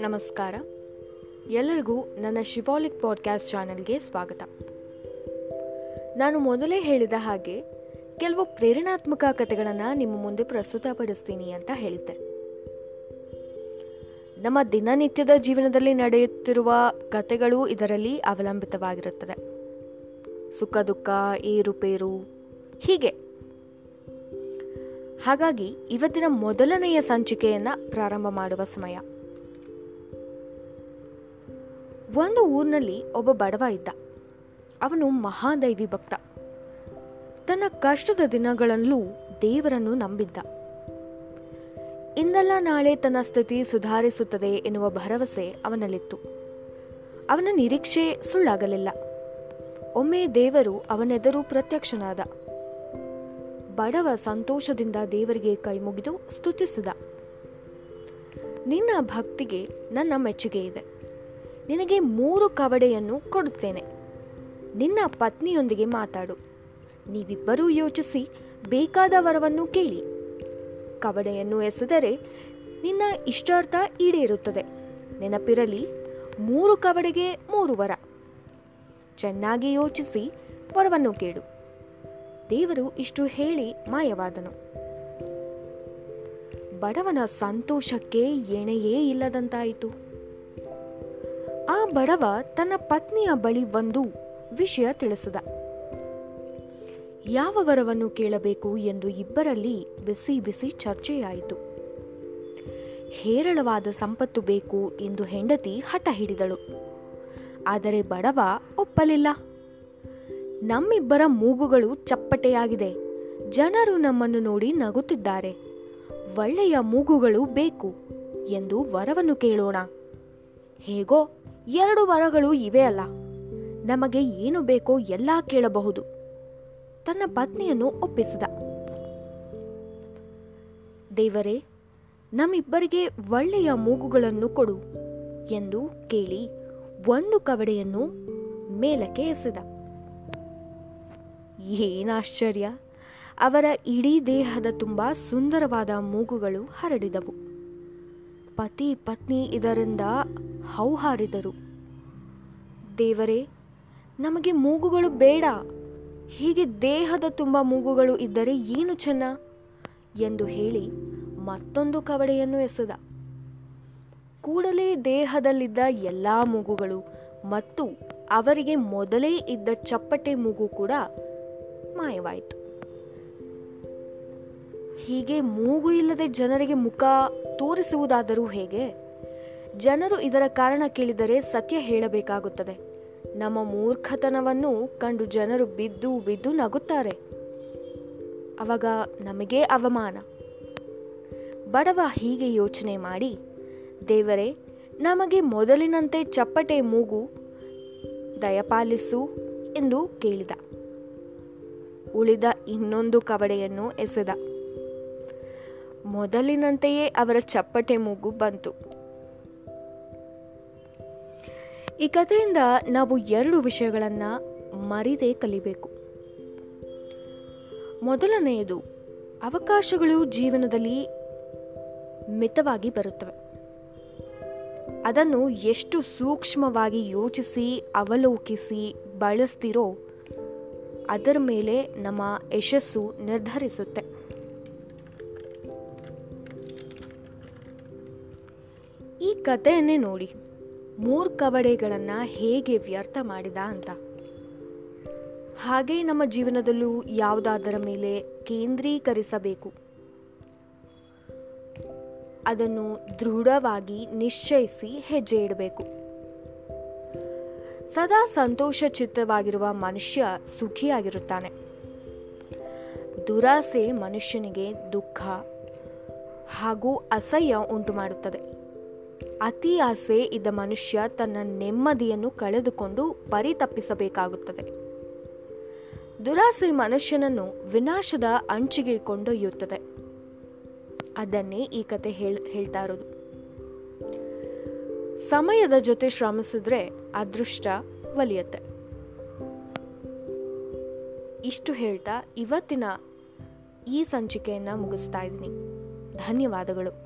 ನಮಸ್ಕಾರ. ಎಲ್ಲರಿಗೂ ನನ್ನ ಶಿವಾಲಿಕ್ ಪಾಡ್ಕಾಸ್ಟ್ ಚಾನೆಲ್ಗೆ ಸ್ವಾಗತ. ನಾನು ಮೊದಲೇ ಹೇಳಿದ ಹಾಗೆ ಕೆಲವು ಪ್ರೇರಣಾತ್ಮಕ ಕಥೆಗಳನ್ನು ನಿಮ್ಮ ಮುಂದೆ ಪ್ರಸ್ತುತಪಡಿಸ್ತೀನಿ ಅಂತ ಹೇಳಿದ್ದೆ. ನಮ್ಮ ದಿನನಿತ್ಯದ ಜೀವನದಲ್ಲಿ ನಡೆಯುತ್ತಿರುವ ಕಥೆಗಳು ಇದರಲ್ಲಿ ಅವಲಂಬಿತವಾಗಿರುತ್ತದೆ. ಸುಖ, ದುಃಖ, ಏರುಪೇರು ಹೀಗೆ. ಹಾಗಾಗಿ ಇವತ್ತಿನ ಮೊದಲನೆಯ ಸಂಚಿಕೆಯನ್ನ ಪ್ರಾರಂಭ ಮಾಡುವ ಸಮಯ. ಒಂದು ಊರಿನಲ್ಲಿ ಒಬ್ಬ ಬಡವ ಇದ್ದ. ಅವನು ಮಹಾದೈವಿ ಭಕ್ತ. ತನ್ನ ಕಷ್ಟದ ದಿನಗಳಲ್ಲೂ ದೇವರನ್ನು ನಂಬಿದ್ದ. ಇಂದಲ್ಲ ನಾಳೆ ತನ್ನ ಸ್ಥಿತಿ ಸುಧಾರಿಸುತ್ತದೆ ಎನ್ನುವ ಭರವಸೆ ಅವನಲ್ಲಿತ್ತು. ಅವನ ನಿರೀಕ್ಷೆ ಸುಳ್ಳಾಗಲಿಲ್ಲ. ಒಮ್ಮೆ ದೇವರು ಅವನೆದುರು ಪ್ರತ್ಯಕ್ಷನಾದ. ಬಡವ ಸಂತೋಷದಿಂದ ದೇವರಿಗೆ ಕೈಮುಗಿದು ಸ್ತುತಿಸಿದ. ನಿನ್ನ ಭಕ್ತಿಗೆ ನನ್ನ ಮೆಚ್ಚುಗೆ ಇದೆ. ನಿನಗೆ ಮೂರು ಕವಡೆಯನ್ನು ಕೊಡುತ್ತೇನೆ. ನಿನ್ನ ಪತ್ನಿಯೊಂದಿಗೆ ಮಾತಾಡು. ನೀವಿಬ್ಬರೂ ಯೋಚಿಸಿ ಬೇಕಾದ ವರವನ್ನು ಕೇಳಿ. ಕವಡೆಯನ್ನು ಎಸೆದರೆ ನಿನ್ನ ಇಷ್ಟಾರ್ಥ ಈಡೇರುತ್ತದೆ. ನೆನಪಿರಲಿ, ಮೂರು ಕವಡೆಗೆ ಮೂರು ವರ. ಚೆನ್ನಾಗಿ ಯೋಚಿಸಿ ವರವನ್ನು ಕೇಳು. ದೇವರು ಇಷ್ಟು ಹೇಳಿ ಮಾಯವಾದನು. ಬಡವನ ಸಂತೋಷಕ್ಕೆ ಎಣೆಯೇ ಇಲ್ಲದಂತಾಯಿತು. ಆ ಬಡವ ತನ್ನ ಪತ್ನಿಯ ಬಳಿ ಬಂದು ವಿಷಯ ತಿಳಿಸಿದ. ಯಾವ ವರವನ್ನು ಕೇಳಬೇಕು ಎಂದು ಇಬ್ಬರಲ್ಲಿ ಬಿಸಿ ಬಿಸಿ ಚರ್ಚೆಯಾಯಿತು. ಹೇರಳವಾದ ಸಂಪತ್ತು ಬೇಕು ಎಂದು ಹೆಂಡತಿ ಹಠ ಹಿಡಿದಳು. ಆದರೆ ಬಡವ ಒಪ್ಪಲಿಲ್ಲ. ನಮ್ಮಿಬ್ಬರ ಮೂಗುಗಳು ಚಪ್ಪಟೆಯಾಗಿದೆ. ಜನರು ನಮ್ಮನ್ನು ನೋಡಿ ನಗುತ್ತಿದ್ದಾರೆ. ಒಳ್ಳೆಯ ಮೂಗುಗಳು ಬೇಕು ಎಂದು ವರವನ್ನು ಕೇಳೋಣ. ಹೇಗೋ, ಎರಡು ವರಗಳು ಇವೆ ಅಲ್ಲ. ನಮಗೆ ಏನು ಬೇಕೋ ಎಲ್ಲ ಕೇಳಬಹುದು. ತನ್ನ ಪತ್ನಿಯನ್ನು ಒಪ್ಪಿಸಿದ. ದೇವರೇ, ನಮ್ಮಿಬ್ಬರಿಗೆ ಒಳ್ಳೆಯ ಮೂಗುಗಳನ್ನು ಕೊಡು ಎಂದು ಕೇಳಿ ಒಂದು ಕವಡೆಯನ್ನು ಮೇಲಕ್ಕೆ ಎಸೆದ. ಏನಾಶ್ಚರ್ಯ ಅವರ ಇಡೀ ದೇಹದ ತುಂಬ ಸುಂದರವಾದ ಮೂಗುಗಳು ಹರಡಿದವು. ಪತಿ ಪತ್ನಿ ಇದರಿಂದ ಹೌಹಾರಿದರು. ದೇವರೇ, ನಮಗೆ ಮೂಗುಗಳು ಬೇಡ. ಹೀಗೆ ದೇಹದ ತುಂಬ ಮೂಗುಗಳು ಇದ್ದರೆ ಏನು ಚೆನ್ನ? ಎಂದು ಹೇಳಿ ಮತ್ತೊಂದು ಕವಡೆಯನ್ನು ಎಸೆದ. ಕೂಡಲೇ ದೇಹದಲ್ಲಿದ್ದ ಎಲ್ಲಾ ಮೂಗುಗಳು ಮತ್ತು ಅವರಿಗೆ ಮೊದಲೇ ಇದ್ದ ಚಪ್ಪಟೆ ಮೂಗು ಕೂಡ ಮಾಯವಾಯಿತು. ಹೀಗೆ ಮೂಗು ಇಲ್ಲದೆ ಜನರಿಗೆ ಮುಖ ತೋರಿಸುವುದಾದರೂ ಹೇಗೆ? ಜನರು ಇದರ ಕಾರಣ ಕೇಳಿದರೆ ಸತ್ಯ ಹೇಳಬೇಕಾಗುತ್ತದೆ. ನಮ್ಮ ಮೂರ್ಖತನವನ್ನು ಕಂಡು ಜನರು ಬಿದ್ದು ಬಿದ್ದು ನಗುತ್ತಾರೆ. ಅವಾಗ ನಮಗೇ ಅವಮಾನ. ಬಡವ ಹೀಗೆ ಯೋಚನೆ ಮಾಡಿ, ದೇವರೇ, ನಮಗೆ ಮೊದಲಿನಂತೆ ಚಪ್ಪಟೆ ಮೂಗು ದಯಪಾಲಿಸು ಎಂದು ಕೇಳಿದ. ಉಳಿದ ಇನ್ನೊಂದು ಕವಡೆಯನ್ನು ಎಸೆದ. ಮೊದಲಿನಂತೆಯೇ ಅವರ ಚಪ್ಪಟೆ ಮೂಗು ಬಂತು. ಈ ಕಥೆಯಿಂದ ನಾವು ಎರಡು ವಿಷಯಗಳನ್ನ ಮರಿದೇ ಕಲಿಬೇಕು. ಮೊದಲನೆಯದು, ಅವಕಾಶಗಳು ಜೀವನದಲ್ಲಿ ಮಿತವಾಗಿ ಬರುತ್ತವೆ. ಅದನ್ನು ಎಷ್ಟು ಸೂಕ್ಷ್ಮವಾಗಿ ಯೋಚಿಸಿ, ಅವಲೋಕಿಸಿ, ಬಳಸ್ತಿರೋ ಅದರ ಮೇಲೆ ನಮ್ಮ ಯಶಸ್ಸು ನಿರ್ಧರಿಸುತ್ತೆ. ಈ ಕಥೆಯನ್ನೇ ನೋಡಿ, ಮೂರ್ ಕವಡೆಗಳನ್ನ ಹೇಗೆ ವ್ಯರ್ಥ ಮಾಡಿದ ಅಂತ. ಹಾಗೆ ನಮ್ಮ ಜೀವನದಲ್ಲೂ ಯಾವುದಾದರ ಮೇಲೆ ಕೇಂದ್ರೀಕರಿಸಬೇಕು. ಅದನ್ನು ದೃಢವಾಗಿ ನಿಶ್ಚಯಿಸಿ ಹೆಜ್ಜೆ ಇಡಬೇಕು. ಸದಾ ಸಂತೋಷ ಚಿತ್ತವಾಗಿರುವ ಮನುಷ್ಯ ಸುಖಿಯಾಗಿರುತ್ತಾನೆ. ದುರಾಸೆ ಮನುಷ್ಯನಿಗೆ ದುಃಖ ಹಾಗೂ ಅಸಹ್ಯ ಉಂಟು ಮಾಡುತ್ತದೆ ಅತಿ ಆಸೆ ಇದ್ದ ಮನುಷ್ಯ ತನ್ನ ನೆಮ್ಮದಿಯನ್ನು ಕಳೆದುಕೊಂಡು ಪರಿತಪ್ಪಿಸಬೇಕಾಗುತ್ತದೆ ದುರಾಸೆ ಮನುಷ್ಯನನ್ನು ವಿನಾಶದ ಅಂಚಿಗೆ ಕೊಂಡೊಯ್ಯುತ್ತದೆ. ಅದನ್ನೇ ಈ ಕತೆ ಹೇಳ್, ಹೇಳ್ತಾ ಇರೋದು. ಸಮಯದ ಜೊತೆ ಶ್ರಮಿಸಿದ್ರೆ ಅದೃಷ್ಟ ಒಲಿಯತ್ತೆ. ಇಷ್ಟು ಹೇಳ್ತಾ ಇವತ್ತಿನ ಈ ಸಂಚಿಕೆಯನ್ನು ಮುಗಿಸ್ತಾ ಇದ್ದೀನಿ. ಧನ್ಯವಾದಗಳು.